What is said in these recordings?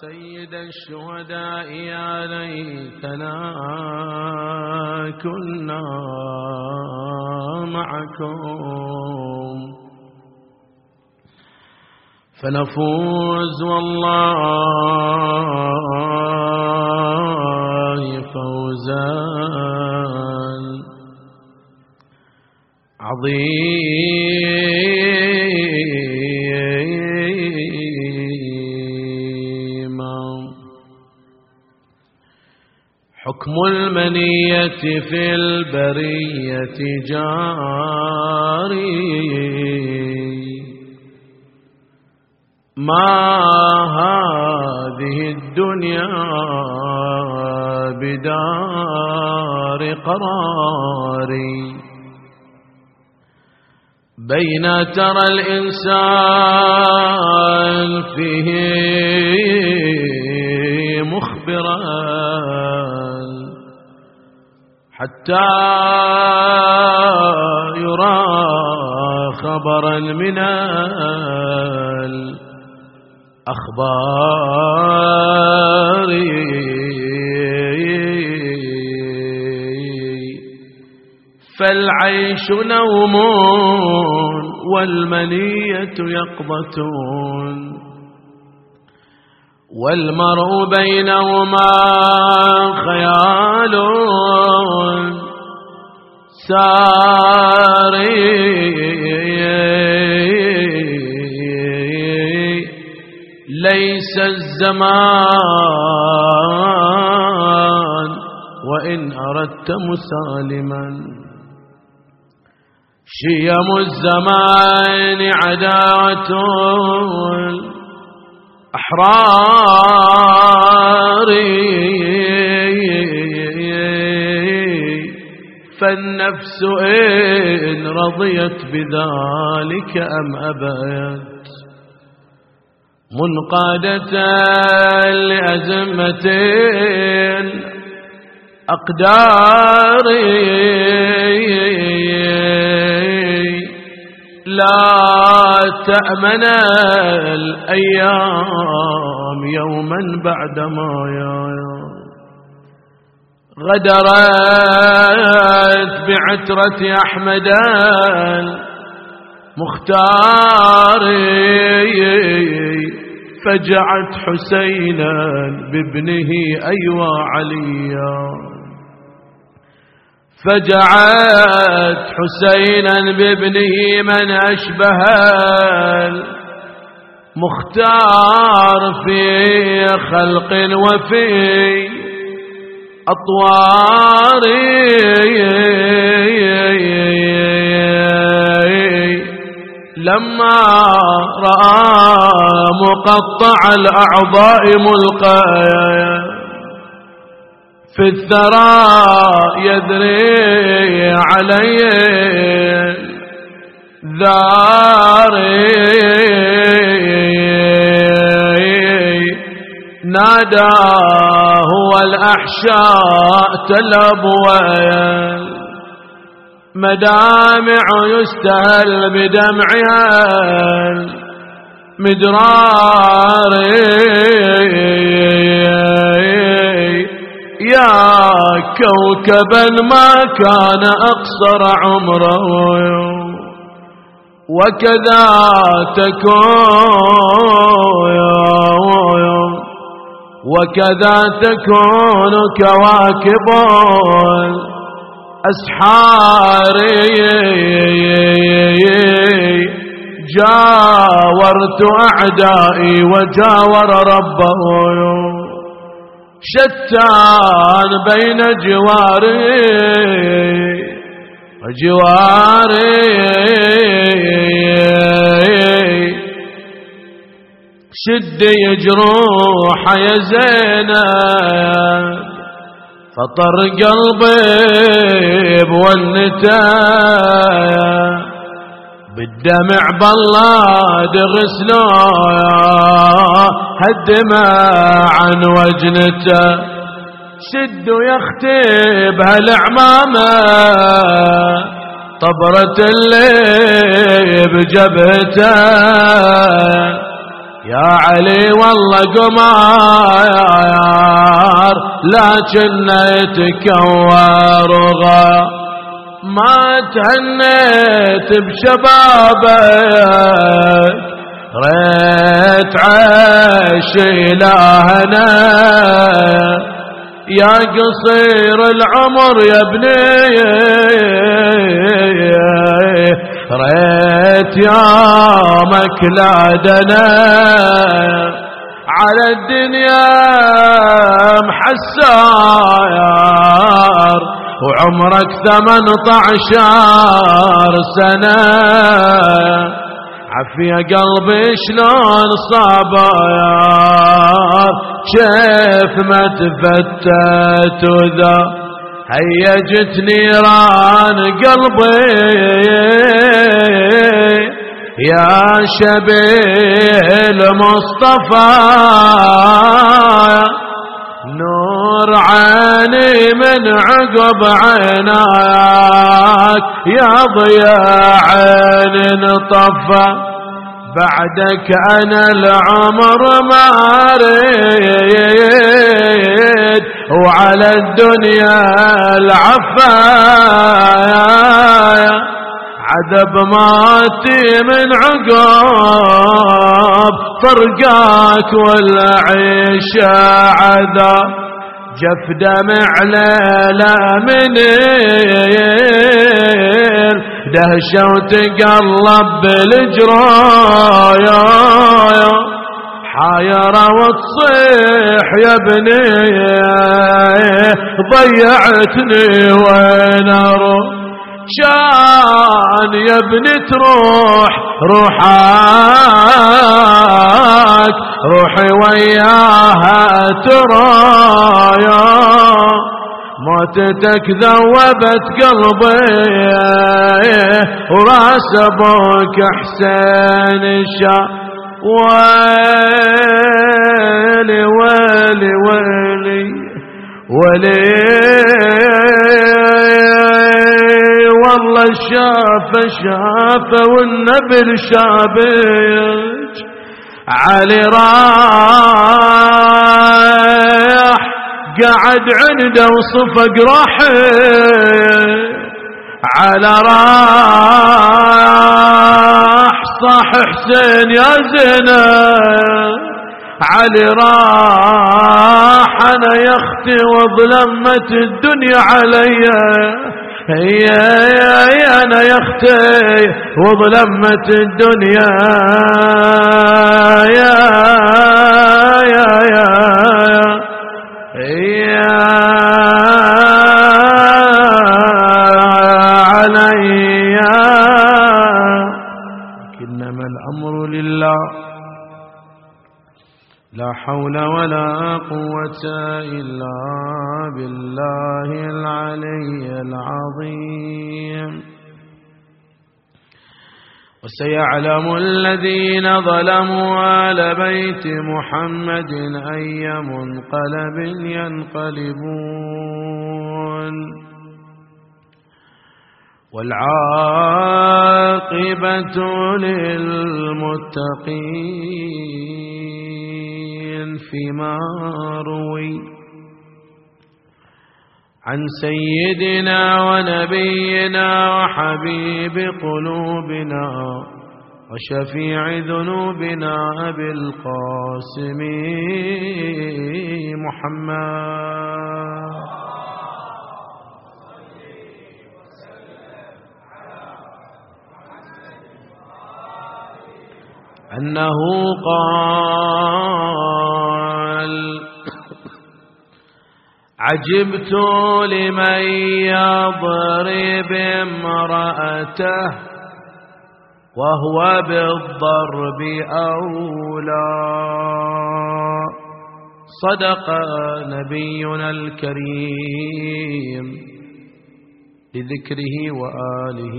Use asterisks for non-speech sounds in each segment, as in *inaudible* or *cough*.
سيد الشهداء يا ليتنا كنا معكم. فنفوز والله فوزا. عظيما حكم المنية في البرية جاري. ما هذه الدنيا بدار قراري بين ترى الإنسان فيه مخبرا. حتى يرى خبرا من الأخبار فالعيش نوم والمنية يقظة. والمرء بينهما خيال ساري. ليس الزمان وإن أردت مسالما. شيم الزمان عداوة. الأحرار فالنفس إن رضيت بذلك أم أبيت منقادة لأزمة أقدار لا تأمن الأيام يوما بعدما يا غدرت بعترة أحمد المختار فجعت حسينا بابنه أيوا عليا. فجعت حسينا بابنه من أشبه المختار في خلق وفي أطوار. لما رأى مقطع الأعضاء ملقايا في الثرى يدري علي ذاري. نادى هو الأحشاء تلب ويل مدامع يستهل بدمعها مدراري. كوكبا ما كان أقصر عمره. وكذا تكون وكذا تكون كواكب أسحاري جاورت أعدائي وجاور ربه. شتان بين جواري وجواري شد يجروح يا زينب فطر قلبي بونته بالدمع بلاد غسلوه. هالدمع عن وجنته. شدوا يختي بهالعمامة طبرة اللي بجبهته. يا علي والله قمار لكن يتكور غا ما تهنيت بشبابك ريت عيش إلهنا. يا قصير العمر يا ابني ريت يومك لادنا على الدنيا محسار وعمرك ثمنة عشر سنة. عفية قلبي شلون صابر كيف ما تفتت وذا. هيجت نيران قلبي. يا شبيل مصطفى. عيني من عقب عيناك يا ضياء عين طفى بعدك أنا العمر ما اريد وعلى الدنيا العفايا. عذب ماتي من عقاب فرقاك والعيشة عذاب. جف دمع ليلة من دهشة وتقلب بالجرايا. حايرة وتصيح يا ابني. ضيعتني وين أروح؟ شان يا ابني تروح. روحك روحي وياها ترايا موتتك ذوبت قلبي وراس أبوك حسين الشا ويلي ويلي ويلي ويلي. والله شاف شاف والنبل شابك علي راح قعد عنده وصفق راحة على راح صاح حسين يا زينب علي راح أنا يا أختي وظلمت الدنيا علي. هي يا أنا يا أختي وظلمت الدنيا. يا يا يا يا لا حول ولا قوة إلا بالله العلي العظيم. وسيعلم الذين ظلموا آل بيت محمد أي منقلب ينقلبون. والعاقبة للمتقين. فيما روي. عن سيدنا ونبينا وحبيب قلوبنا وشفيع ذنوبنا أبي القاسم محمد. أنه قال عجبت لمن يضرب امرأته وهو بالضرب أولى. صدق نبينا الكريم لذكره وآله.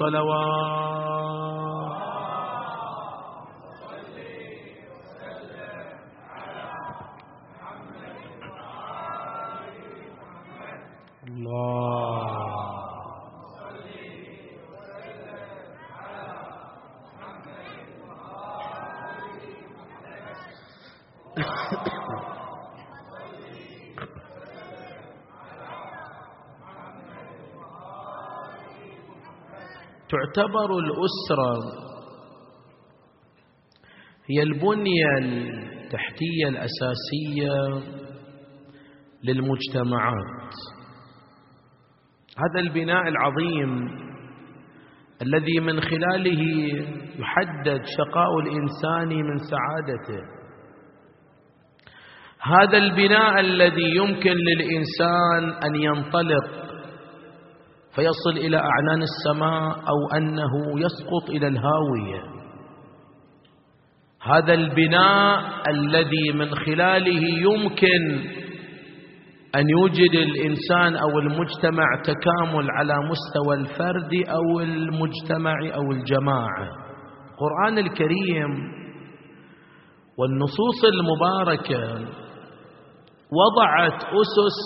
صلوات تعتبر الأسرة هي البنية التحتية الأساسية للمجتمعات. هذا البناء العظيم الذي من خلاله يحدد شقاء الإنسان من سعادته. هذا البناء الذي يمكن للإنسان أن ينطلق فيصل إلى أعنان السماء أو أنه يسقط إلى الهاوية. هذا البناء الذي من خلاله يمكن أن يوجد الإنسان أو المجتمع تكامل على مستوى الفرد أو المجتمع أو الجماعة. القرآن الكريم والنصوص المباركة وضعت أسس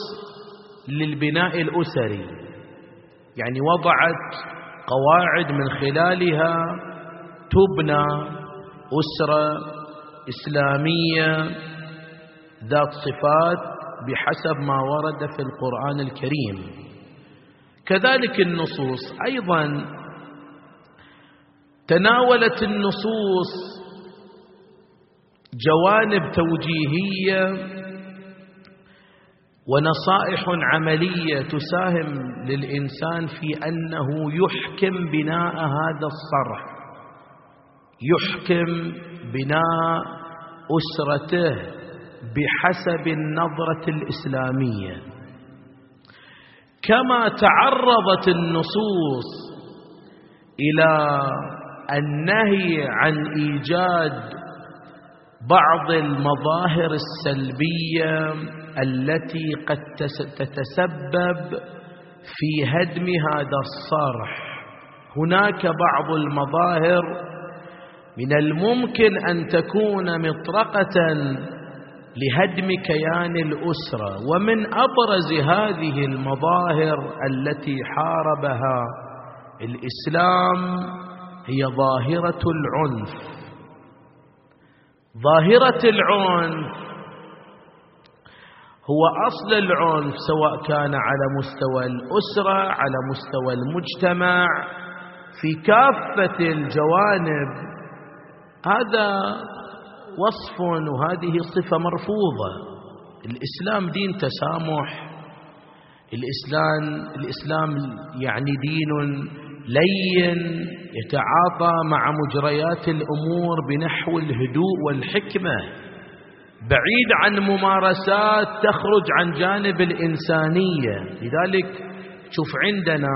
للبناء الأسري. يعني وضعت قواعد من خلالها تبنى أسرة إسلامية ذات صفات بحسب ما ورد في القرآن الكريم. كذلك النصوص أيضا تناولت النصوص جوانب توجيهية ونصائح عملية تساهم للإنسان في أنه يحكم بناء هذا الصرح. يحكم بناء أسرته. بحسب النظرة الإسلامية. كما تعرضت النصوص إلى النهي عن إيجاد بعض المظاهر السلبية التي قد تتسبب في هدم هذا الصرح. هناك بعض المظاهر من الممكن أن تكون مطرقة لهدم كيان الأسرة ومن أبرز هذه المظاهر التي حاربها الإسلام هي ظاهرة العنف. ظاهرة العنف هو أصل العنف سواء كان على مستوى الأسرة على مستوى المجتمع في كافة الجوانب. هذا وصف وهذه صفة مرفوضة. الإسلام دين تسامح. الإسلام الإسلام يعني دين لين يتعاطى مع مجريات الأمور بنحو الهدوء والحكمة. بعيد عن ممارسات تخرج عن جانب الإنسانية. لذلك شوف عندنا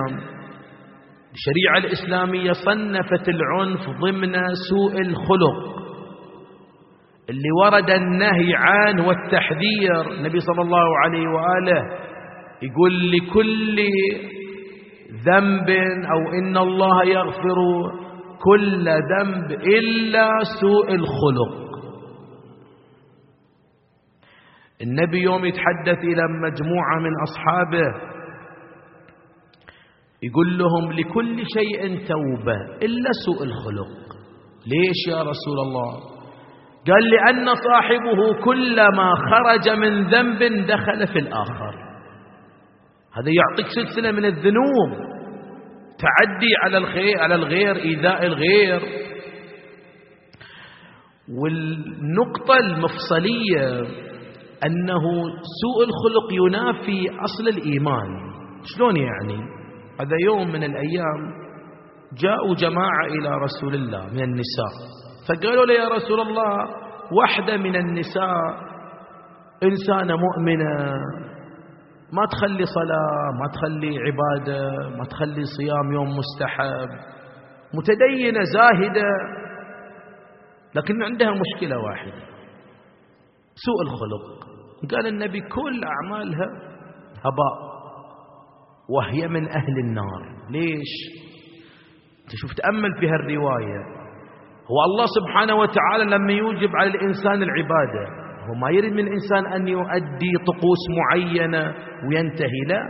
الشريعة الإسلامية صنفت العنف ضمن سوء الخلق. اللي ورد النهي عنه والتحذير النبي صلى الله عليه وآله يقول لكل ذنب أو إن الله يغفر كل ذنب إلا سوء الخلق. النبي يوم يتحدث إلى مجموعة من أصحابه يقول لهم لكل شيء توبة إلا سوء الخلق. ليش يا رسول الله؟ قال لأن صاحبه كلما خرج من ذنب دخل في الآخر. هذا يعطيك سلسلة من الذنوب. تعدي على الخير على الغير إيذاء الغير. والنقطة المفصلية أنه سوء الخلق ينافي أصل الإيمان. شلون يعني؟ هذا يوم من الأيام جاءوا جماعة إلى رسول الله من النساء. فقالوا له يا رسول الله واحدة من النساء إنسانة مؤمنة ما تخلي صلاة ما تخلي عبادة ما تخلي صيام يوم مستحب متدينة زاهدة لكن عندها مشكلة واحدة سوء الخلق. قال النبي كل أعمالها هباء وهي من أهل النار. ليش؟ تشوف تأمل في هالرواية. هو الله سبحانه وتعالى لما يوجب على الإنسان العبادة هو ما يريد من الإنسان أن يؤدي طقوس معينة وينتهي لا.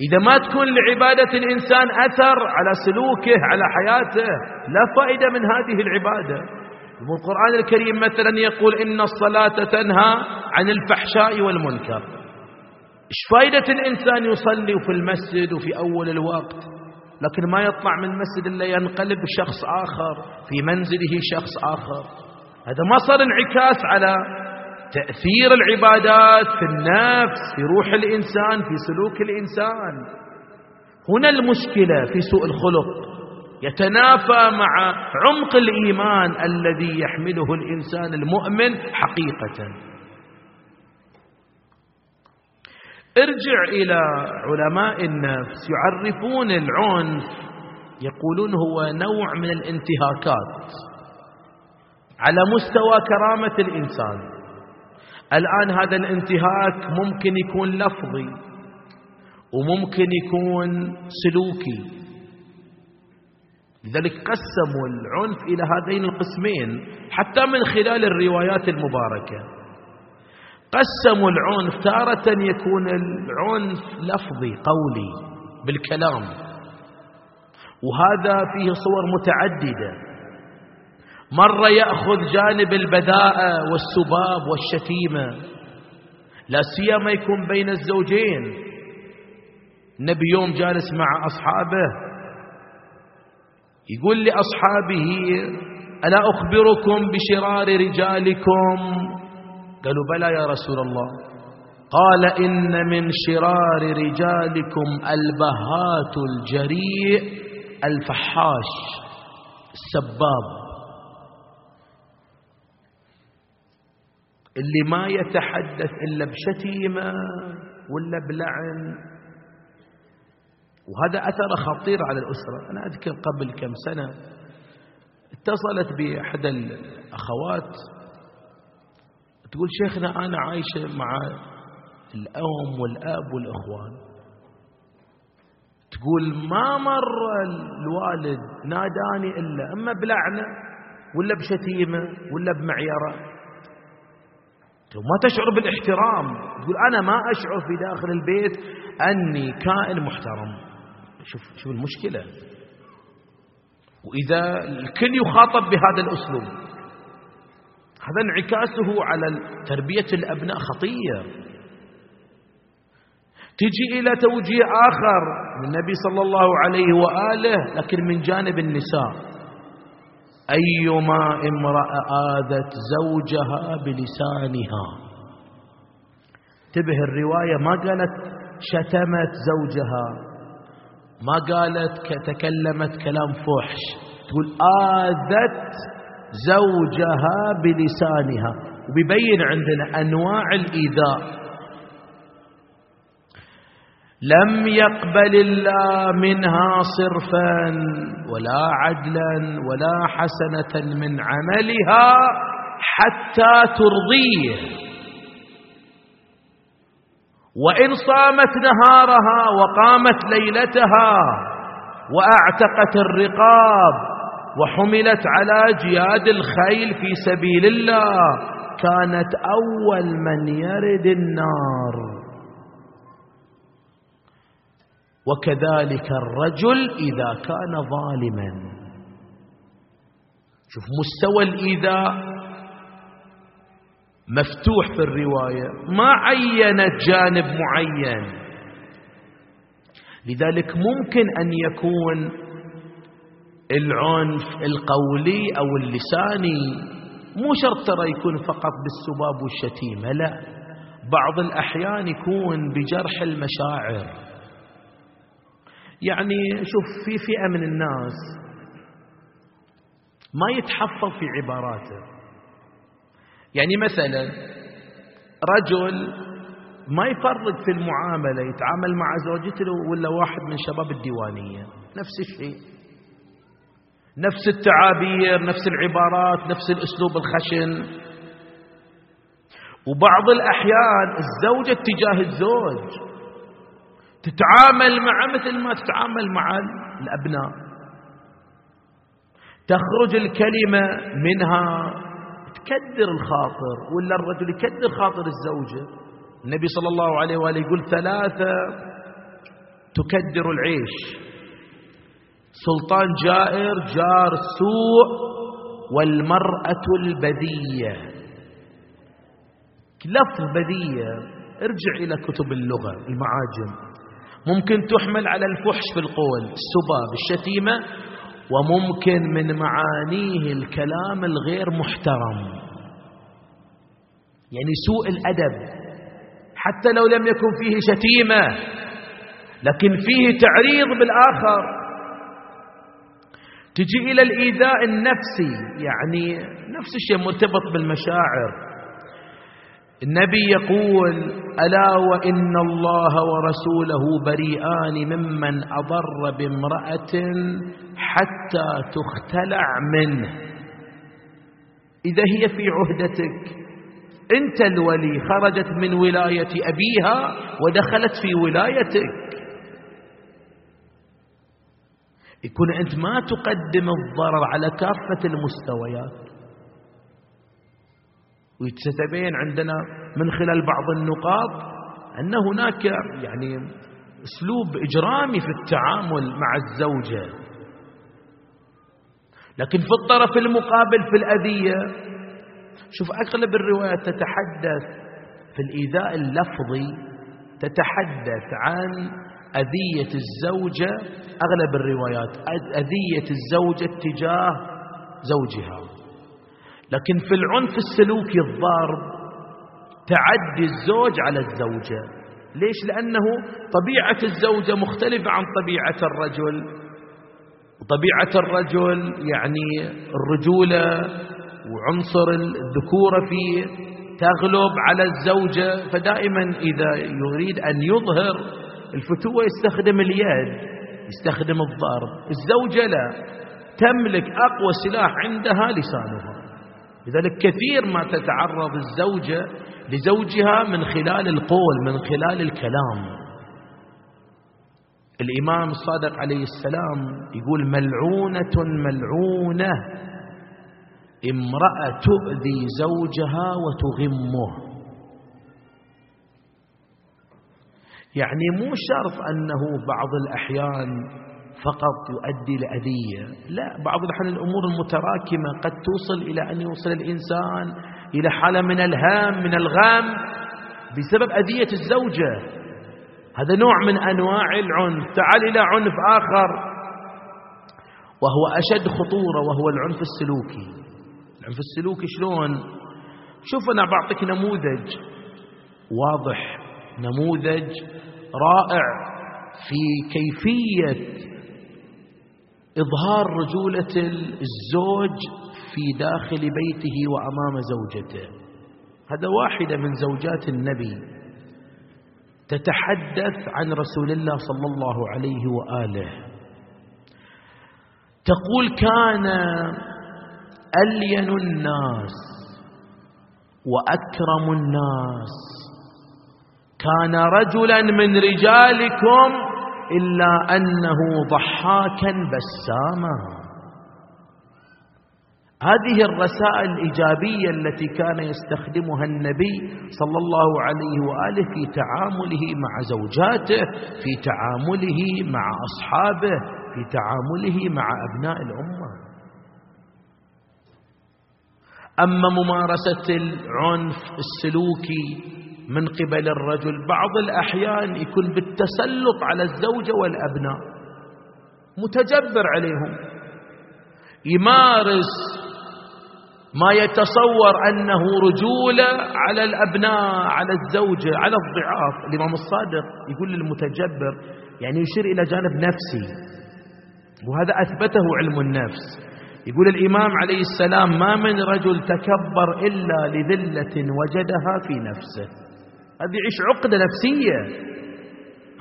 إذا ما تكون لعبادة الإنسان أثر على سلوكه على حياته لا فائدة من هذه العبادة. القرآن الكريم مثلا يقول إن الصلاة تنهى عن الفحشاء والمنكر. إيش فايدة الإنسان يصلي في المسجد وفي أول الوقت؟ لكن ما يطلع من المسجد إلا ينقلب شخص آخر في منزله شخص آخر. هذا ما صار انعكاس على تأثير العبادات في النفس في روح الإنسان في سلوك الإنسان. هنا المشكلة في سوء الخلق. يتنافى مع عمق الإيمان الذي يحمله الإنسان المؤمن حقيقة. ارجع إلى علماء النفس يعرفون العنف يقولون هو نوع من الانتهاكات على مستوى كرامة الإنسان. الآن هذا الانتهاك ممكن يكون لفظي وممكن يكون سلوكي. لذلك قسموا العنف إلى هذين القسمين حتى من خلال الروايات المباركة. قسموا العنف تارة يكون العنف لفظي قولي بالكلام. وهذا فيه صور متعددة. مرة يأخذ جانب البذاءة والسباب والشتيمة. لا سيما يكون بين الزوجين. النبي يوم جالس مع أصحابه. يقول لأصحابه ألا أخبركم بشرار رجالكم؟ قالوا بلى يا رسول الله. قال إن من شرار رجالكم البهات الجريء الفحاش السباب. اللي ما يتحدث إلا بشتيمة ولا بلعن. وهذا أثر خطير على الأسرة. أنا أذكر قبل كم سنة اتصلت بأحد الأخوات تقول شيخنا أنا عايشة مع الأم والأب والإخوان. تقول ما مر الوالد ناداني إلا أما بلعنة ولا بشتيمة ولا بمعيرة ما تشعر بالاحترام؟ تقول أنا ما أشعر في داخل البيت أني كائن محترم. شوف شوف المشكلة. وإذا الكل يخاطب بهذا الأسلوب. هذا انعكاسه على تربية الأبناء خطير. تجي إلى توجيه آخر من النبي صلى الله عليه وآله لكن من جانب النساء. أيما امرأة آذت زوجها بلسانها. انتبه الرواية ما قالت شتمت زوجها. ما قالت تكلمت كلام فحش. تقول آذت زوجها بلسانها. وبيبين عندنا أنواع الإيذاء. لم يقبل الله منها صرفا ولا عدلا ولا حسنة من عملها حتى ترضيه. وإن صامت نهارها وقامت ليلتها وأعتقت الرقاب وحملت على جياد الخيل في سبيل الله. كانت أول من يرد النار. وكذلك الرجل إذا كان ظالما. شوف مستوى الإيذاء مفتوح في الرواية. ما عينت جانب معين. لذلك ممكن أن يكون العنف القولي أو اللساني. مو شرط ترى يكون فقط بالسباب والشتيمة لا. بعض الأحيان يكون بجرح المشاعر. يعني شوف في فئة من الناس ما يتحفظ في عباراته. يعني مثلا رجل ما يفرق في المعاملة يتعامل مع زوجته ولا واحد من شباب الديوانية. نفس الشيء. نفس التعابير نفس العبارات نفس الأسلوب الخشن. وبعض الأحيان الزوجة تجاه الزوج. تتعامل مع مثل ما تتعامل مع الأبناء. تخرج الكلمة منها تكدر الخاطر ولا الرجل يكدر خاطر الزوجة؟ النبي صلى الله عليه وآله يقول ثلاثة تكدر العيش. سلطان جائر جار سوء والمرأة البذية. لفظ بذية ارجع إلى كتب اللغة المعاجم. ممكن تحمل على الفحش في القول السباب الشتيمة وممكن من معانيه الكلام الغير محترم. يعني سوء الأدب حتى لو لم يكن فيه شتيمة لكن فيه تعريض بالآخر. تجي إلى الإيذاء النفسي يعني نفس الشيء مرتبط بالمشاعر. النبي يقول ألا وإن الله ورسوله بريئان ممن أضر بامرأة حتى تختلع منه. إذا هي في عهدتك. أنت الولي خرجت من ولاية أبيها ودخلت في ولايتك. يكون أنت ما تقدم الضرر على كافة المستويات. وستبين عندنا من خلال بعض النقاط أن هناك يعني أسلوب إجرامي في التعامل مع الزوجة. لكن في الطرف المقابل في الأذية شوف أغلب الروايات تتحدث في الإيذاء اللفظي تتحدث عن أذية الزوجة أغلب الروايات أذية الزوجة تجاه زوجها. لكن في العنف السلوكي الضارب تعدي الزوج على الزوجة. ليش؟ لأنه طبيعة الزوجة مختلفة عن طبيعة الرجل. وطبيعة الرجل يعني الرجولة وعنصر الذكورة فيه تغلب على الزوجة. فدائما إذا يريد أن يظهر الفتوة يستخدم اليد يستخدم الضرب الزوجة لا. تملك أقوى سلاح عندها لسانها. لذلك كثير ما تتعرض الزوجة لزوجها من خلال القول من خلال الكلام. الإمام الصادق عليه السلام يقول ملعونة ملعونة امرأة تؤذي زوجها وتغمه. يعني مو شرط أنه بعض الأحيان فقط يؤدي لأذية. لا بعض الأحيان الأمور المتراكمة قد توصل إلى أن يوصل الإنسان إلى حالة من الهام من الغام بسبب أذية الزوجة. هذا نوع من أنواع العنف. تعال إلى عنف آخر وهو أشد خطورة وهو العنف السلوكي. العنف السلوكي شلون؟ شوف أنا بعطيك نموذج واضح. نموذج رائع في كيفية إظهار رجولة الزوج في داخل بيته وأمام زوجته. هذا واحدة من زوجات النبي تتحدث عن رسول الله صلى الله عليه وآله. تقول كان ألين الناس وأكرم الناس كان رجلا من رجالكم إلا أنه ضحاكا بساما. هذه الرسائل الإيجابية التي كان يستخدمها النبي صلى الله عليه وآله في تعامله مع زوجاته في تعامله مع أصحابه في تعامله مع أبناء الأمة. أما ممارسة العنف السلوكي من قبل الرجل بعض الأحيان يكون بالتسلط على الزوجة والأبناء. متجبر عليهم. يمارس ما يتصور أنه رجولة على الأبناء على الزوجة على الضعاف. الإمام الصادق يقول للمتجبر يعني يشير إلى جانب نفسي. وهذا أثبته علم النفس. يقول الإمام عليه السلام ما من رجل تكبر إلا لذلة وجدها في نفسه. هذا يعيش عقدة نفسية.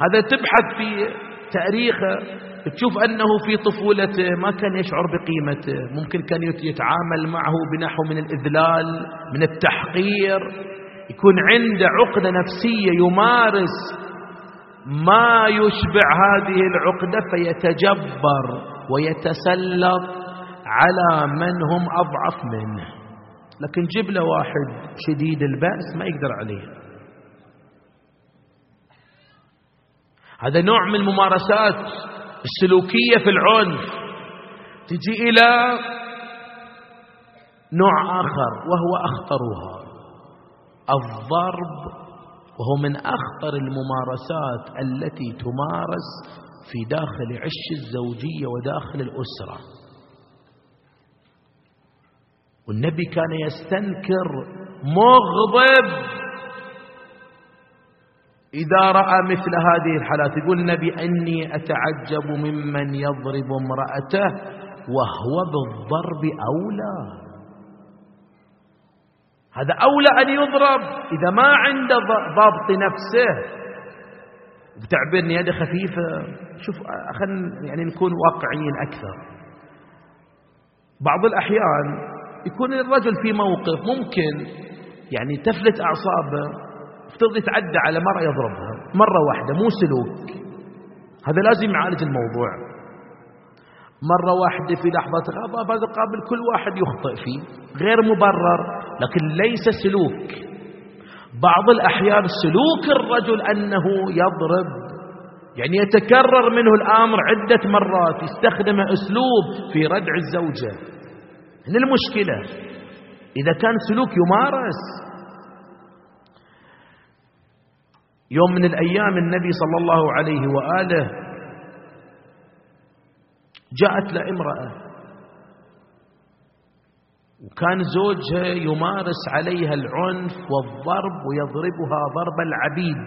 هذا تبحث في تاريخه تشوف أنه في طفولته ما كان يشعر بقيمته. ممكن كان يتعامل معه بنحو من الإذلال من التحقير. يكون عنده عقدة نفسية يمارس ما يشبع هذه العقدة فيتجبر ويتسلط على من هم أضعف منه. لكن جيب له واحد شديد البأس ما يقدر عليه. هذا نوع من الممارسات السلوكية في العنف. تجي إلى نوع آخر وهو أخطرها. الضرب وهو من أخطر الممارسات التي تمارس في داخل عش الزوجية وداخل الأسرة. والنبي كان يستنكر مغضب إذا رأى مثل هذه الحالات يقول النبي أني أتعجب ممن يضرب امرأته وهو بالضرب أولى. هذا أولى أن يضرب إذا ما عنده ضبط نفسه. بتعبير يده خفيفة. شوف خلينا يعني نكون واقعيين أكثر. بعض الأحيان يكون الرجل في موقف ممكن يعني تفلت أعصابه. افترض يتعدى على مرأة يضربها. مرة واحدة مو سلوك. هذا لازم يعالج الموضوع. مرة واحدة في لحظة غضب هذا قابل كل واحد يخطئ فيه غير مبرر لكن ليس سلوك. بعض الأحيان سلوك الرجل أنه يضرب يعني يتكرر منه الأمر عدة مرات يستخدم أسلوب في ردع الزوجة. هنا المشكلة إذا كان سلوك يمارس يوم من الأيام النبي صلى الله عليه وآله جاءت له امرأة وكان زوجها يمارس عليها العنف والضرب ويضربها ضرب العبيد.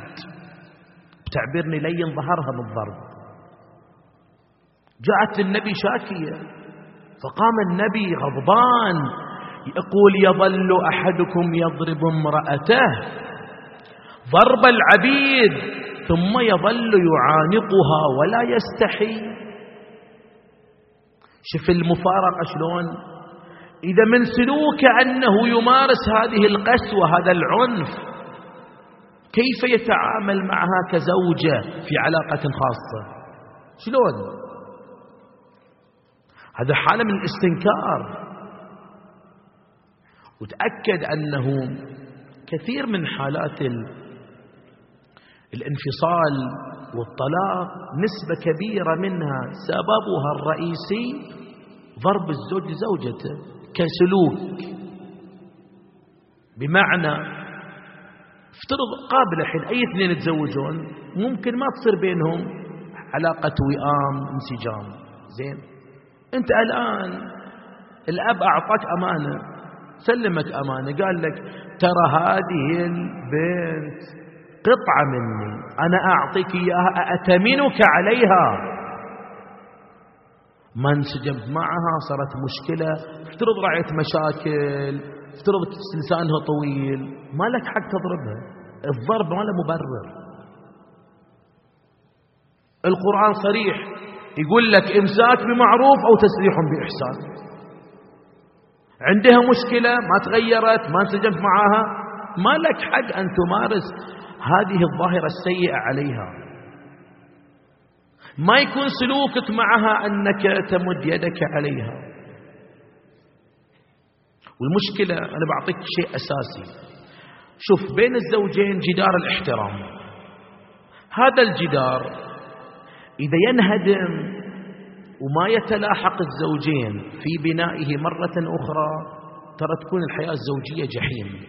بتعبيرني لين ظهرها بالضرب جاءت للنبي شاكية فقام النبي غضبان يقول يظل أحدكم يضرب امرأته ضرب العبيد ثم يظل يعانقها ولا يستحي. شوف المفارقة شلون؟ إذا من سلوك أنه يمارس هذه القسوة هذا العنف كيف يتعامل معها كزوجة في علاقة خاصة؟ شلون؟ هذا حالة من الاستنكار. وتأكد أنه كثير من حالات الانفصال والطلاق نسبة كبيرة منها سببها الرئيسي ضرب الزوج زوجته كسلوك. بمعنى افترض قابل الحين أي اثنين يتزوجون ممكن ما تصير بينهم علاقة وئام انسجام. زين. أنت الآن الأب أعطاك أمانة سلمك أمانة قال لك ترى هذه البنت قطعة مني. أنا أعطيك إياها أأتمنك عليها. ما انسجمت معها صارت مشكلة. افترض رأيت مشاكل افترض لسانها طويل. ما لك حق تضربها؟ الضرب ما له مبرر. القرآن صريح. يقول لك إمساك بمعروف أو تسريح بإحسان. عندها مشكلة ما تغيرت ما انسجمت معها. ما لك حق أن تمارس هذه الظاهرة السيئة عليها. ما يكون سلوكك معها أنك تمد يدك عليها. والمشكلة أنا بعطيك شيء أساسي. شوف بين الزوجين جدار الاحترام. هذا الجدار إذا ينهدم وما يتلاحق الزوجين في بنائه مرة أخرى ترى تكون الحياة الزوجية جحيم.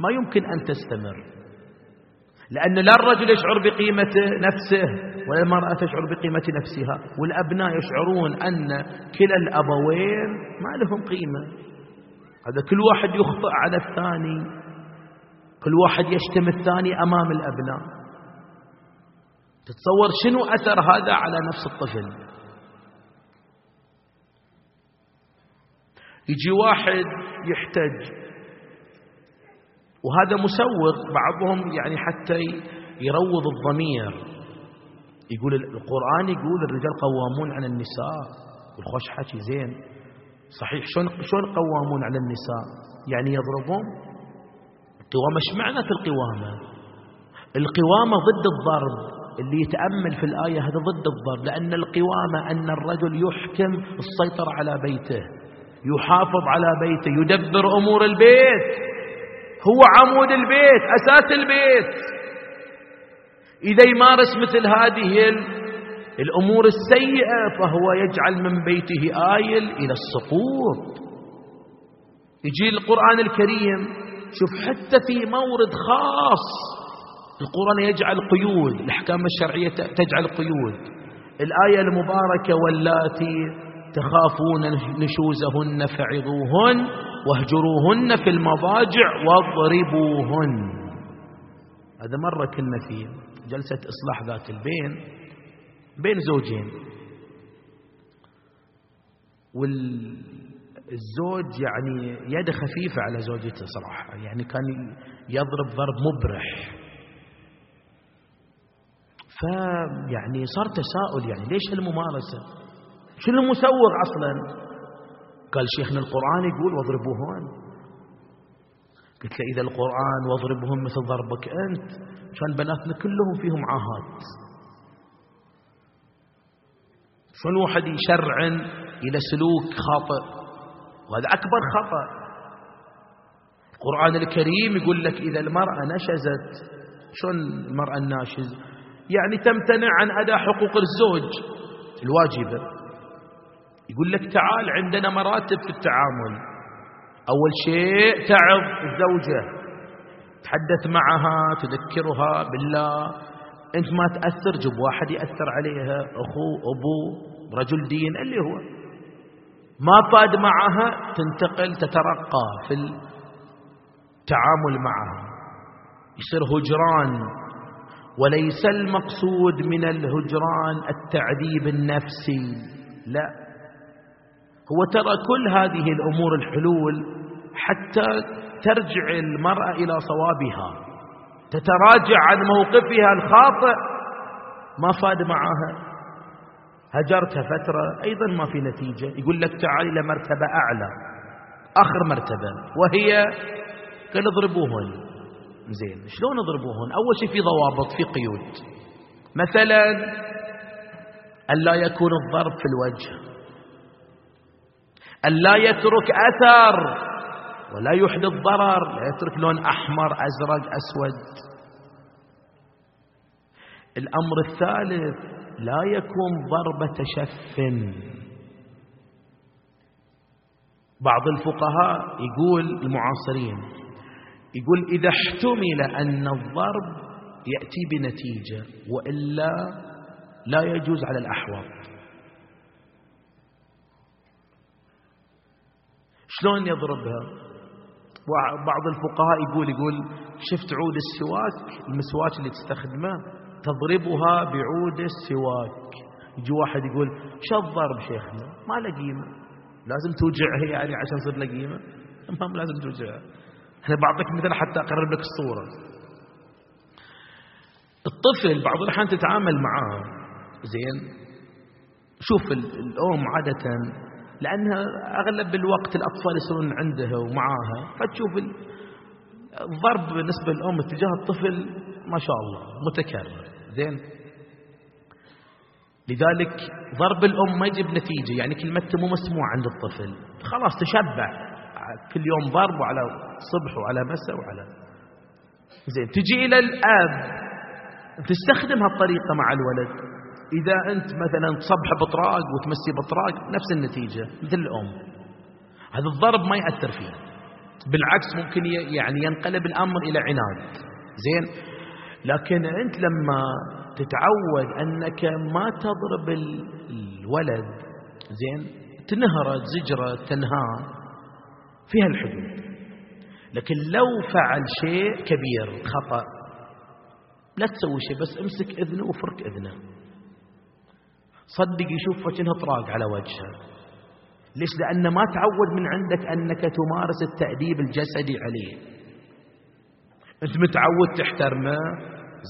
ما يمكن أن تستمر. لأن لا الرجل يشعر بقيمة نفسه ولا المرأة تشعر بقيمة نفسها. والأبناء يشعرون أن كلا الأبوين ما لهم قيمة. هذا كل واحد يخطئ على الثاني. كل واحد يشتم الثاني أمام الأبناء. تتصور شنو أثر هذا على نفس الطفل؟ يجي واحد يحتج وهذا مسوق بعضهم يعني حتى يروض الضمير. يقول القرآن يقول الرجال قوامون على النساء. والخوش حكي زين. صحيح شلون شلون قوامون على النساء؟ يعني يضربون القوامة. إيش معنى القوامة؟ القوامة ضد الضرب. اللي يتأمل في الآية هذا ضد الضرب. لأن القوامة أن الرجل يحكم السيطرة على بيته يحافظ على بيته يدبر أمور البيت. هو عمود البيت أساس البيت. إذا يمارس مثل هذه الأمور السيئة فهو يجعل من بيته آيل إلى السقوط. يجي القرآن الكريم شوف حتى في مورد خاص. القرآن يجعل قيود الأحكام الشرعية تجعل قيود. الآية المباركة واللاتي تخافون نشوزهن فعظوهن واهجروهن في المضاجع واضربوهن. هذا مرة كنا في جلسة إصلاح ذات البين بين زوجين. والزوج يعني يد خفيفة على زوجته صراحة يعني كان يضرب ضرب مبرح. فيعني صار تساؤل يعني ليش هالممارسة شنو المسوغ أصلا؟ قال شيخنا القرآن يقول واضربوهن قلت له إذا القرآن واضربهم مثل ضربك أنت كان بناتنا كلهم فيهم عاهات. شلون واحد يشرعن إلى سلوك خاطئ؟ وهذا أكبر خطأ. القرآن الكريم يقول لك إذا المرأة نشزت شلون المرأة الناشز يعني تمتنع عن أداء حقوق الزوج الواجبة. يقول لك تعال عندنا مراتب في التعامل. أول شيء تعظ الزوجة تحدث معها تذكرها بالله. أنت ما تأثر جب واحد يأثر عليها أخو أبو رجل دين اللي هو. ما فاد معها تنتقل تترقى في التعامل معها. يصير هجران وليس المقصود من الهجران التعذيب النفسي. لا. هو ترى كل هذه الأمور الحلول حتى ترجع المرأة إلى صوابها تتراجع عن موقفها الخاطئ. ما فاد معها هجرتها فترة أيضا ما في نتيجة. يقول لك تعالي لمرتبة أعلى آخر مرتبة وهي قال اضربوهن. زين شلون يضربوهن أول شيء في ضوابط في قيود. مثلا ألا يكون الضرب في الوجه. ألا يترك أثر ولا يحدث ضرر لا يترك لون أحمر أزرق أسود. الأمر الثالث لا يكون ضربة شف بعض الفقهاء يقول المعاصرين يقول إذا احتمل أن الضرب يأتي بنتيجة وإلا لا يجوز على الأحوط. شلون يضربها بعض الفقهاء يقول يقول شفت عود السواك؟ المسواك اللي تستخدمه تضربها بعود السواك. يجي واحد يقول شو الضرب شيخنا؟ ما له قيمة. لازم توجعها يعني عشان تصير له قيمة؟ *laughs* ما لازم توجعها أنا بعطيك مثلا حتى أقرب لك الصورة. الطفل بعض الأحيان تتعامل معاه زين؟ شوف الأم عادة لأنها أغلب الوقت الأطفال يصيرون عندها ومعاها فتشوف الضرب بالنسبة للأم اتجاه الطفل ما شاء الله متكرر. زين؟ لذلك ضرب الأم ما يجيب نتيجة يعني كلمته مو مسموع عند الطفل. خلاص تشبع. كل يوم ضرب وعلى صبح وعلى مساء وعلى زين تجي إلى الأب تستخدم هالطريقة مع الولد. إذا أنت مثلا تصبح بطراق وتمسي بطراق نفس النتيجة مثل الأم. هذا الضرب ما يأثر فيه بالعكس ممكن يعني ينقلب الأمر إلى عناد. زين؟ لكن أنت لما تتعود أنك ما تضرب الولد زين؟ تنهره زجرة تنهاه فيها الحدود لكن لو فعل شيء كبير خطأ لا تسوي شيء بس امسك إذنه وفرك إذنه. صدق يشوف وجهه طراق على وجهه. ليش؟ لأنه ما تعود من عندك أنك تمارس التأديب الجسدي عليه. أنت متعود تحترمه.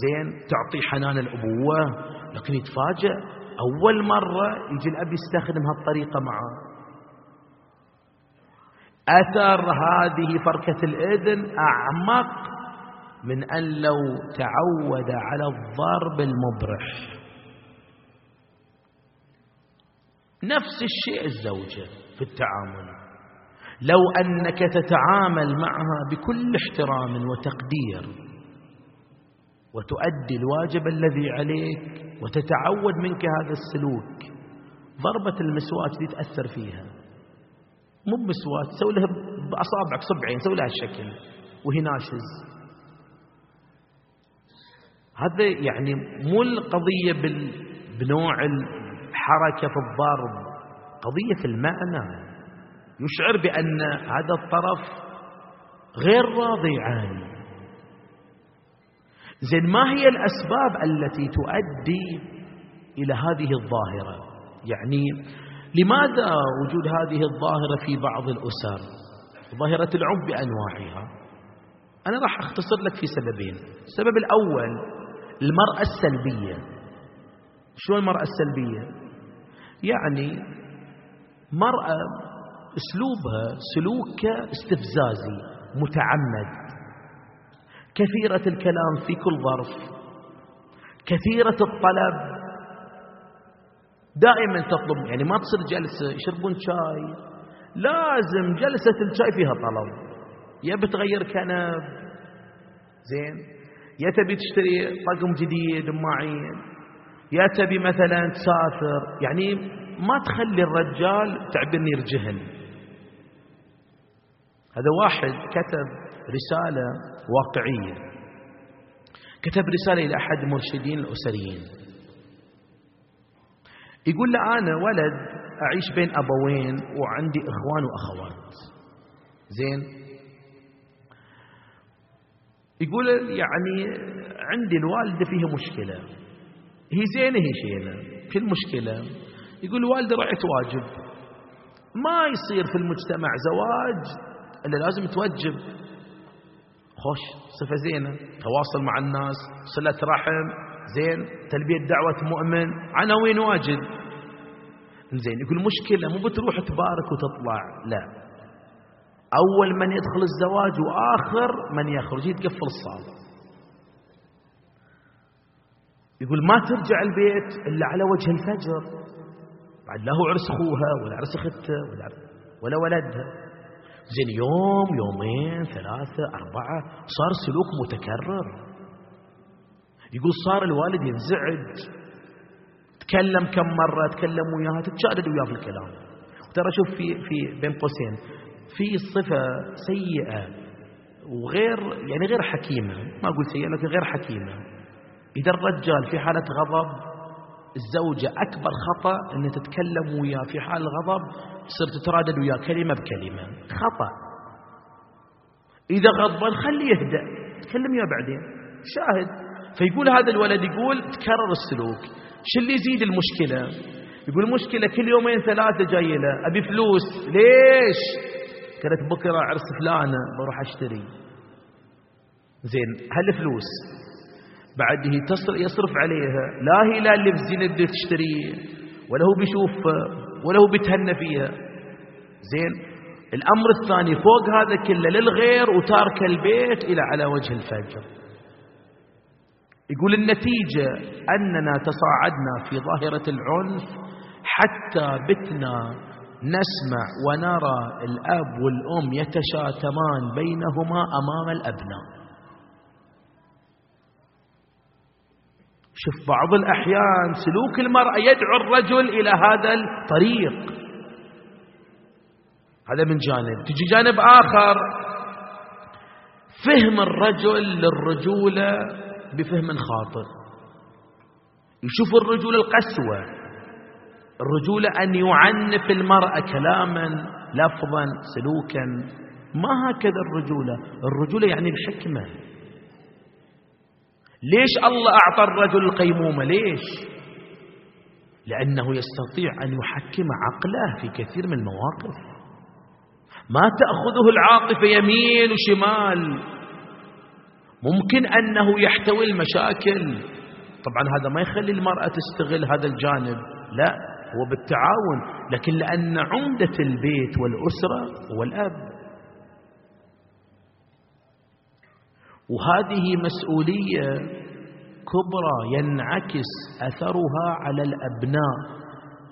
زين تعطيه حنان الأبوة. لكن يتفاجأ أول مرة يجي الأب يستخدم هالطريقة معه. أثر هذه فركة الإذن أعمق من أن لو تعود على الضرب المبرح. نفس الشيء الزوجة في التعامل. لو أنك تتعامل معها بكل احترام وتقدير وتؤدي الواجب الذي عليك وتتعود منك هذا السلوك ضربة المسواك دي تأثر فيها. مو بمسواك تسوي لها بأصابعك صبعين سوي لها الشكل وهي ناشز. هذا يعني مو القضية بنوع الحركة في الضرب. قضية في المعنى يشعر بأن هذا الطرف غير راضي عنه زين ما هي الأسباب التي تؤدي إلى هذه الظاهرة؟ يعني لماذا وجود هذه الظاهرة في بعض الأسر؟ ظاهرة العنف بأنواعها. أنا راح أختصر لك في سببين. السبب الأول المرأة السلبية. شو المرأة السلبية؟ يعني مرأة أسلوبها سلوكها استفزازي متعمد. كثيرة الكلام في كل ظرف. كثيرة الطلب دائما تطلب يعني ما تصير جلسة يشربون شاي. لازم جلسة الشاي فيها طلب. يا بتغير كنب زين. يا تبي تشتري طقم جديد معين يا تبي مثلا تسافر يعني ما تخلي الرجال تعبير يرجهن هذا واحد كتب رسالة واقعية. كتب رسالة إلى أحد المرشدين الأسريين. يقول له أنا ولد أعيش بين أبوين وعندي إخوان وأخوات. زين. يقول يعني عندي الوالدة فيها مشكلة. هي زينة هي شينة في المشكلة يقول الوالدة رأيت واجب. ما يصير في المجتمع زواج إلا لازم توجب. خوش صفة زينة. تواصل مع الناس صلة رحم زين. تلبية دعوة مؤمن. عناوين واجد زين يقول مشكلة مو بتروح تبارك وتطلع لا. أول من يدخل الزواج وآخر من يخرج يتقفل الصالة. يقول ما ترجع البيت إلا على وجه الفجر. بعد لا هو عرس أخوها ولا عرس أخته ولا, ولا ولدها. زين يوم يومين ثلاثة أربعة صار سلوك متكرر. يقول صار الوالد ينزعج. تكلم كم مرة تكلم وياها تتشادد وياه في الكلام. ترى شوف في في بين قوسين. في صفة سيئة وغير يعني غير حكيمة. ما أقول سيئة لكن غير حكيمة. إذا الرجال في حالة غضب الزوجة أكبر خطأ أن تتكلم وياه في حال الغضب تصير تترادد وياه كلمة بكلمة. خطأ. إذا غضبان خليه يهدأ. تكلم وياه بعدين. شاهد. فيقول هذا الولد يقول تكرر السلوك. شو اللي يزيد المشكلة؟ يقول المشكلة كل يومين ثلاثة جاي له. أبي فلوس. ليش؟ قالت بكرة عرس فلانة بروح أشتري. زين هالفلوس بعد هي يصرف عليها. لا هي لا اللي بزين اللي تشتريه ولا هو بيشوف ولا هو بيتهنى فيها. زين؟ الأمر الثاني فوق هذا كله للغير وتارك البيت إلى على وجه الفجر. يقول النتيجة أننا تصاعدنا في ظاهرة العنف حتى بتنا نسمع ونرى الأب والأم يتشاتمان بينهما أمام الأبناء. شوف بعض الأحيان سلوك المرأة يدعو الرجل إلى هذا الطريق. هذا من جانب. تجي جانب آخر. فهم الرجل للرجولة بفهم خاطئ. يشوف الرجولة القسوة. الرجولة أن يعنف المرأة كلاما لفظا سلوكا. ما هكذا الرجولة الرجولة يعني الحكمة. ليش الله أعطى الرجل القيمومة؟ ليش؟ لأنه يستطيع أن يحكم عقله في كثير من المواقف. ما تأخذه العاطفة يمين وشمال. ممكن أنه يحتوي المشاكل. طبعا هذا ما يخلي المرأة تستغل هذا الجانب. لا هو بالتعاون. لكن لأن عمدة البيت والأسرة هو الأب. وهذه مسؤولية كبرى ينعكس أثرها على الأبناء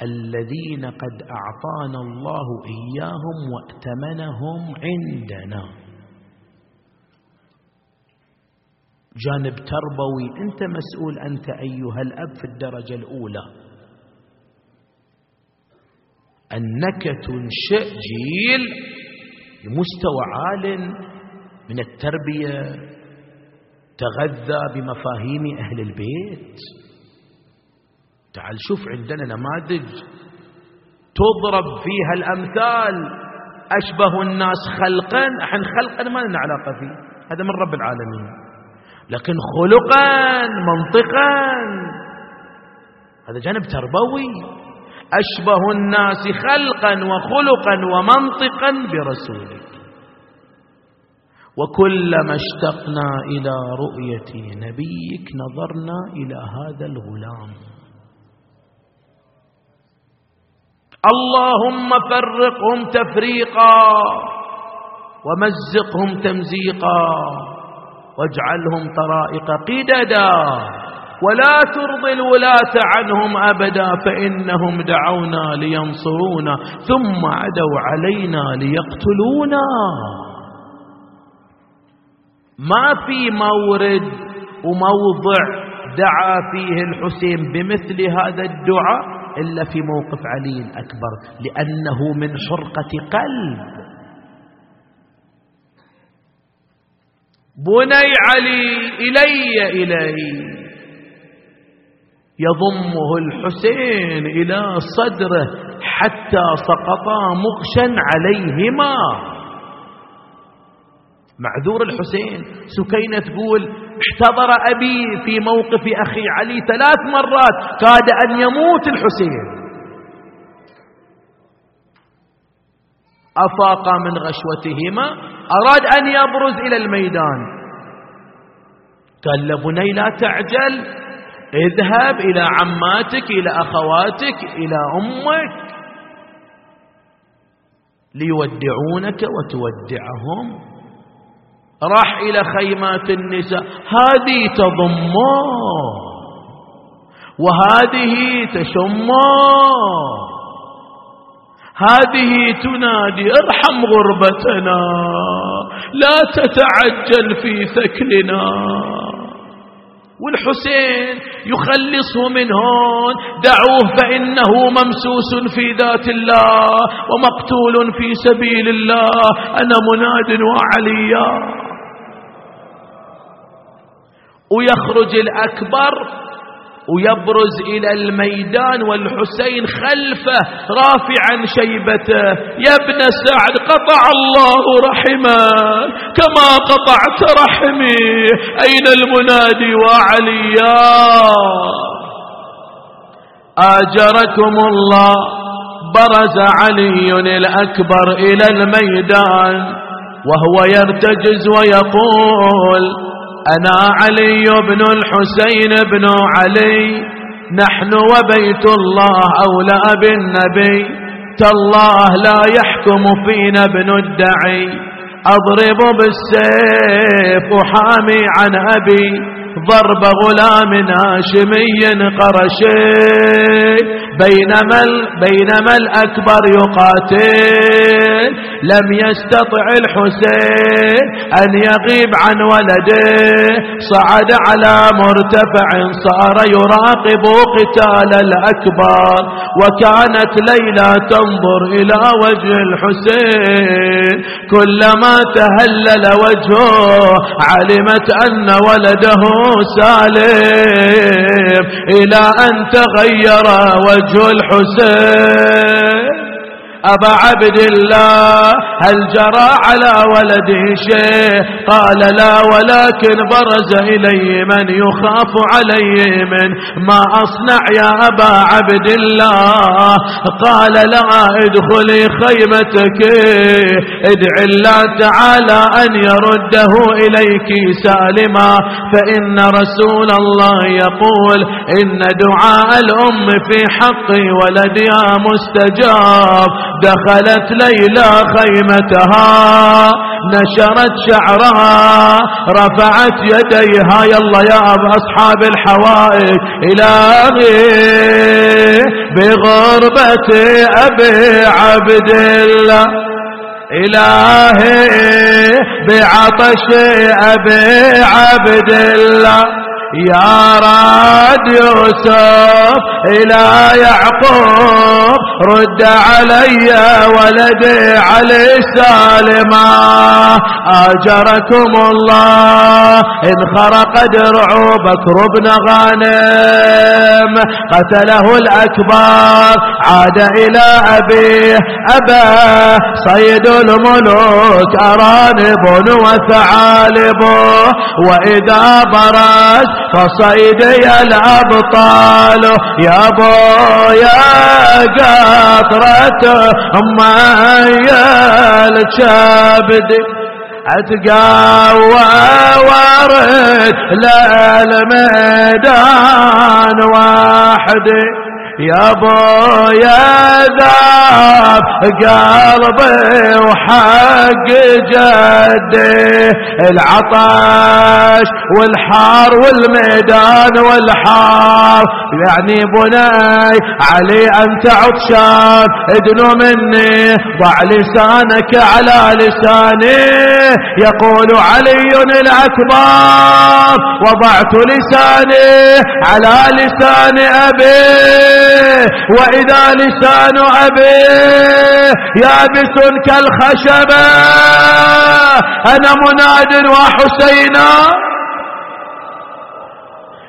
الذين قد أعطانا الله إياهم وأتمنهم عندنا. جانب تربوي أنت مسؤول أنت أيها الأب في الدرجة الأولى. أنك تنشئ جيل بمستوى عال من التربية تغذى بمفاهيم أهل البيت. تعال شوف عندنا نماذج تضرب فيها الأمثال. أشبه الناس خلقا. إحنا خلقا ما لنا علاقة فيه. هذا من رب العالمين. لكن خلقا منطقا. هذا جانب تربوي. أشبه الناس خلقا وخلقا ومنطقا برسولك. وكلما اشتقنا إلى رؤية نبيك نظرنا إلى هذا الغلام. اللهم فرقهم تفريقا ومزقهم تمزيقا واجعلهم طرائق قددا ولا ترضي الولاة عنهم أبدا فإنهم دعونا لينصرونا ثم عدوا علينا ليقتلونا. ما في مورد وموضع دعا فيه الحسين بمثل هذا الدعاء إلا في موقف علي الأكبر لأنه من حرقة قلب. بني علي إلي إلي. يضمه الحسين إلى صدره حتى سقطا مغشا عليهما. معذور الحسين. سكينة تقول احتضر أبي في موقف أخي علي ثلاث مرات كاد أن يموت الحسين. أفاق من غشوتهما أراد أن يبرز إلى الميدان. قال لبني لا تعجل اذهب إلى عماتك إلى أخواتك إلى أمك. ليودعونك وتودعهم. راح إلى خيمات النساء. هذه تضمه وهذه تشمه هذه تنادي ارحم غربتنا. لا تتعجل في ثكلنا. والحسين يخلصه من هون دعوه فإنه ممسوس في ذات الله ومقتول في سبيل الله. أنا مناد وعليا. ويخرج الأكبر ويبرز إلى الميدان والحسين خلفه رافعا شيبته. يا ابن سعد قطع الله رحمك كما قطعت رحمي. أين المنادي وعليا آجركم الله. برز علي الأكبر إلى الميدان وهو يرتجز ويقول أنا علي بن الحسين بن علي. نحن وبيت الله أولى بالنبي. تالله لا يحكم فينا ابن الدعي. أضرب بالسيف وحامي عن أبي. ضرب غلام هاشمي قرشي بينما, بينما الأكبر يقاتل. لم يستطع الحسين أن يغيب عن ولده. صعد على مرتفع صار يراقب قتال الأكبر. وكانت ليلى تنظر إلى وجه الحسين. كلما تهلل وجهه علمت أن ولده سالم إلى أن تغير وجه الحسين. أبا عبد الله هل جرى على ولده شيء؟ قال لا ولكن برز إلي من يخاف علي من. ما أصنع يا أبا عبد الله؟ قال لا ادخلي خيمتك. ادع الله تعالى أن يرده إليك سالما. فإن رسول الله يقول إن دعاء الأم في حق ولدها مستجاب. دخلت ليلى خيمتها نشرت شعرها رفعت يديها يلا يا أصحاب الحوائج إلهي بغربة أبي عبد الله إلهي بعطش أبي عبد الله. يا راد يوسف إلى يعقوب رد علي ولدي علي سالما. آجركم الله إن خرق درع بكر بن غانم. قتله الأكبر عاد إلى أبيه. أبا صيد الملوك أرانب وثعالب. وإذا برز فصيدي الأبطال يا يا قطرة يا الشابد. أتقوى ورد للميدان وحدي يا يا ذاب قلبي وحق جدي العطش والحار والميدان والحار. يعني بني علي أنت عطشان ادنو مني ضع لسانك على لساني. يقول علي الأكبر وضعت لساني على لسان أبي. وإذا لسان أبيه يابس كالخشبة. أنا مناد وحسينا.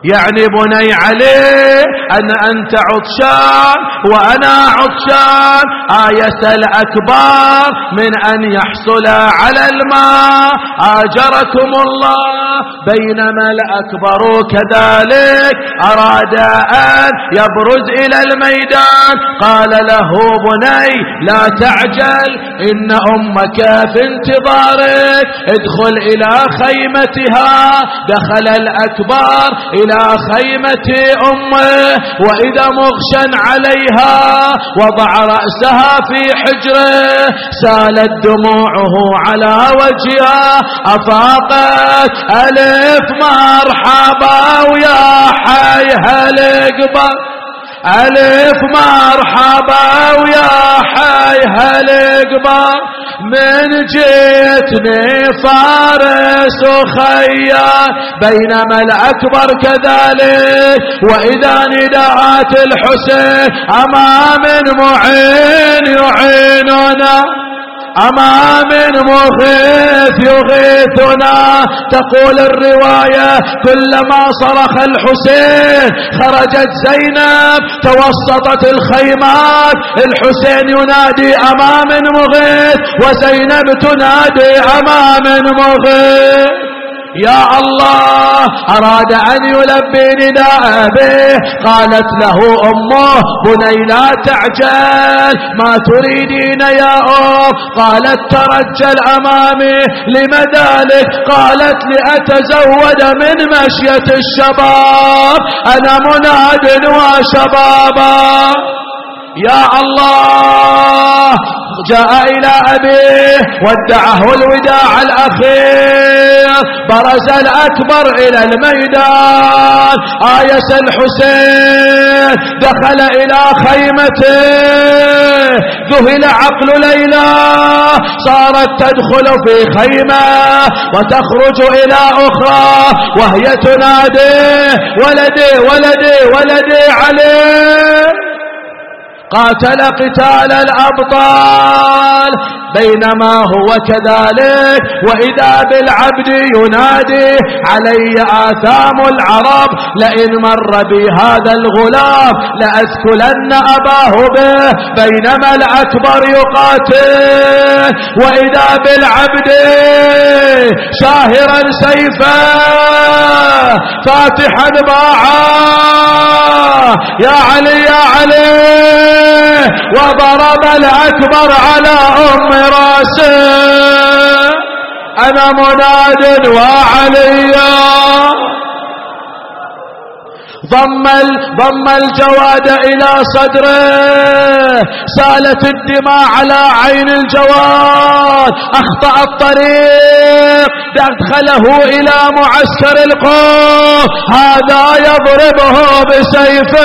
يعني بني علي أن أنت عطشان وأنا عطشان. آيس الأكبر من أن يحصل على الماء. آجركم الله بينما الأكبر كذلك. أراد أن يبرز إلى الميدان. قال له بني لا تعجل إن أمك في انتظارك. ادخل إلى خيمتها. دخل الأكبر إلى إلى خيمة أمه وإذا مغشا عليها وضع رأسها في حجره سالت دموعه على وجهها أفاقت ألف مرحبا ويا حي هالقبر ألف مرحبا ويا حي هالقبر. من جيتني فارس وخيا بينما الأكبر كذلك. وإذا نداءات الحسين أمام معين يعيننا. أمام مغيث يغيثنا تقول الرواية كلما صرخ الحسين خرجت زينب توسطت الخيمات الحسين ينادي أمام مغيث وزينب تنادي أمام مغيث يا الله أراد أن يلبي نداء به قالت له أمه بني لا تعجل ما تريدين يا أم؟ قالت ترجل أمامي. لم ذلك؟ قالت لأتزود من مشية الشباب أنا مناد وشبابا. يا الله جاء إلى أبيه ودعه الوداع الأخير. برز الأكبر إلى الميدان. آيس الحسين دخل إلى خيمته. ذهل عقل ليلى صارت تدخل في خيمة وتخرج إلى أخرى. وهي تنادي ولدي ولدي ولدي عليه قاتل قتال الأبطال. بينما هو كذلك. وإذا بالعبد ينادي علي آثام العرب لئن مر بي هذا الغلام لأسكلن أباه به بينما الأكبر يقاتل. وإذا بالعبد شاهرا سيفا فاتحا باعا. يا علي يا علي وضرب الأكبر على أم راسه أنا مناد وعليا. ضم ضم الجواد إلى صدره. سالت الدماء على عين الجواد. أخطأ الطريق. دخله إلى معسكر القوم. هذا يضربه بسيفه.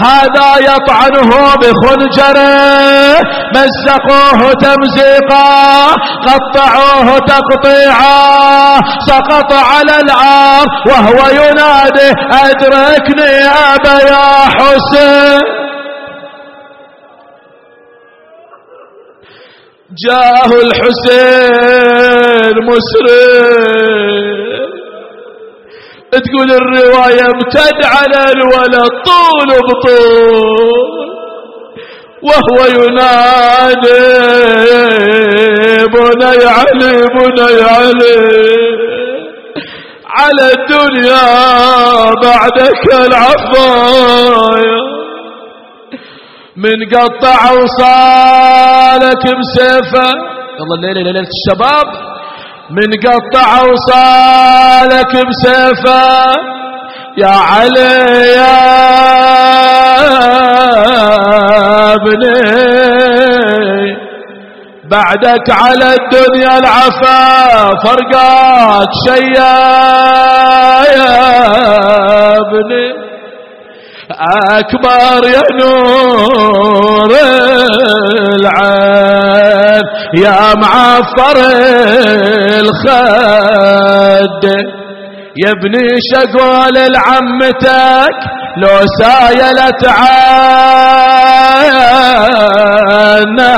هذا يطعنه بخنجره مزقوه تمزيقا قطعوه تقطيعا سقط على العار وهو ينادي أدركني أبا يا حسين. جاه الحسين مسرع تقول الرواية امتد على الولد طول بطول وهو ينادي بني علي بني علي على الدنيا بعدك العفايا. من قطع وصالك بسيفه. يلا الليلة ليلة الشباب. من قطع وصالك بسيفه. يا علي يا ابني بعدك على الدنيا العفا فرقاك شيا يا ابني. أكبر يا نور العين يا معفر الخد. يا ابني شقول لعمتك لو سايلت عنا.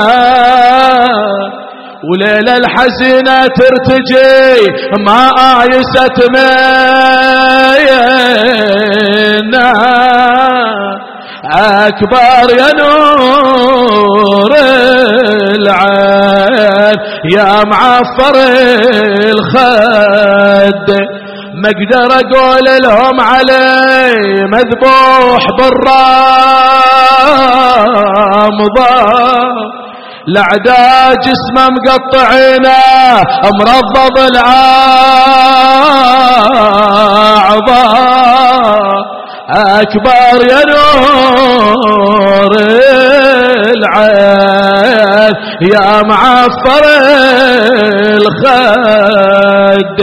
وليلة الحزينة ترتجي ما آيست مينا. أكبر يا نور العين يا معفر الخد. ما أقدر أقول لهم علي مذبوح بالرمضان. الأعداء جسمه مقطعينه مرضض الأعضاء. أكبر يا نور العين يا معفر الخد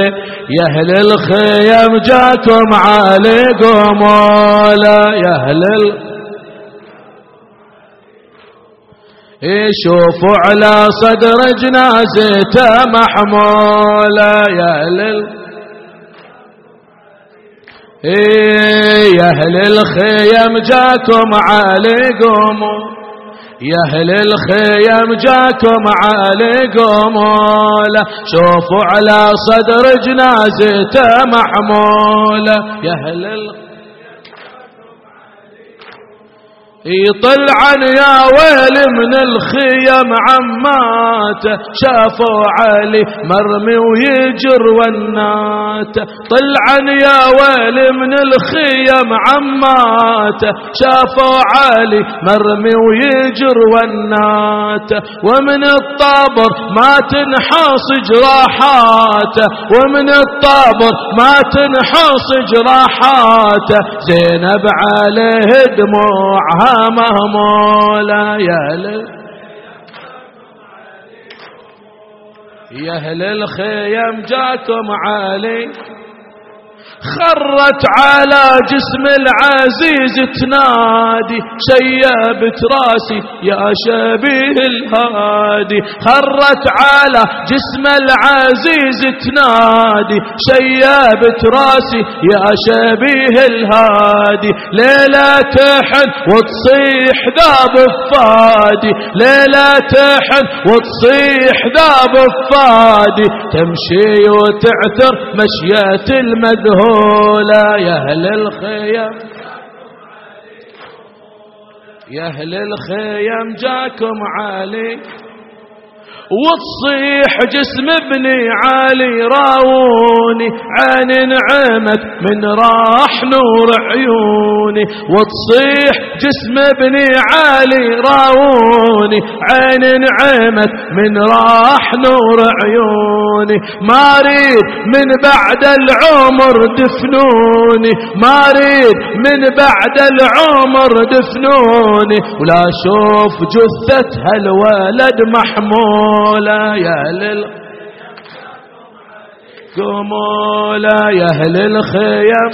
يا أهل الخيم جاكم عليكم ولا يا أهل الخيم يشوفوا على صدر جنازته محمولة يا أهل يا أهل الخيم جاكم عليكم. يا أهل الخيم جاكم عليكم. شوفوا على صدر جنازته محمولة يا أهل الخيم يطلعن يا ويل من الخيم عماته شافوا علي مرمي ويجر وناته طلعن يا ويل من الخيم عماته شافوا علي مرمي ويجر وناته ومن الطابر ما تنحص جراحاته ومن الطابر ما تنحص جراحاته زينب عليه دموعها يا أهل يا أهل الخيم جاكم علي. خرت على جسم العزيز تنادي شيبت راسي يا شبيه الهادي. خرت على جسم العزيز تنادي شيبت راسي يا شبيه الهادي. ليلة تحن وتصيح ذاب الفادي ليلة تحن وتصيح ذاب الفادي تمشي وتعثر مشية المذهول الأولى يا أهل الخيم يا أهل الخيم جاكم علي وتصيح جسم ابني علي راوني. عين نعمت من راح نور عيوني. وتصيح جسم ابني علي راوني. عين نعمت من راح نور عيوني. ما أريد من بعد العمر دفنوني. ما أريد من بعد العمر دفنوني. ولا أشوف جثة هالولد محمود. أهل قوموا يا أهل الخيم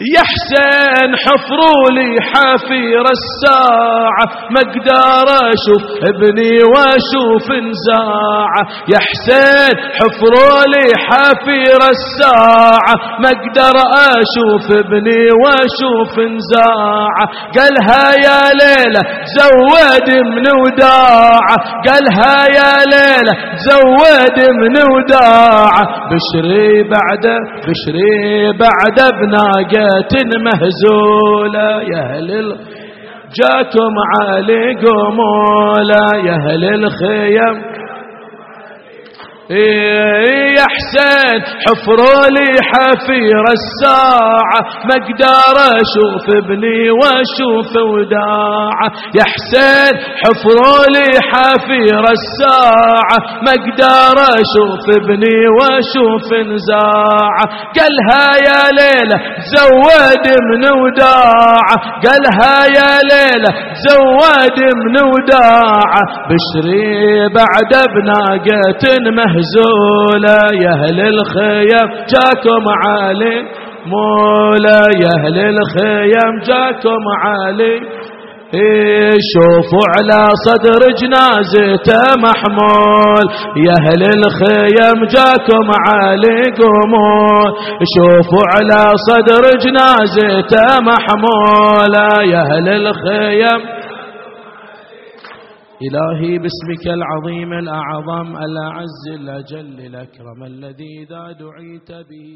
يا حسين حفروا لي حفير الساعة ما أقدر أشوف ابني وأشوف نزاعة يا حسين حفروا لي حفير الساعة ما أقدر أشوف ابني وأشوف نزاعة قالها يا ليلة زود من وداعة قالها يا ليلة زود من وداعة بشري بعد بشري بعد بناقه مهزولة يا أهل جاكم علي قمولة يا أهل الخيم. يا حسين حفروا لي حفير الساعة ما أقدر أشوف ابني وأشوف وداعة. يا حسين حفروا لي حفير الساعة ما أقدر أشوف ابني وأشوف نزاعة. قالها يا ليلة زود من وداعة. قالها يا ليلة زود من وداعة. بشري بعد بناقة مهزة مهزولة يا أهل الخيم جاكم علي. مولا يا أهل الخيم جاكم علي. شوفوا على صدر جنازته محمول. يا أهل الخيم جاكم علي قمول. شوفوا على صدر جنازته محمول. يا أهل الخيم إلهي باسمك العظيم الأعظم الأعز الأجل الأكرم الذي إذا دعيت به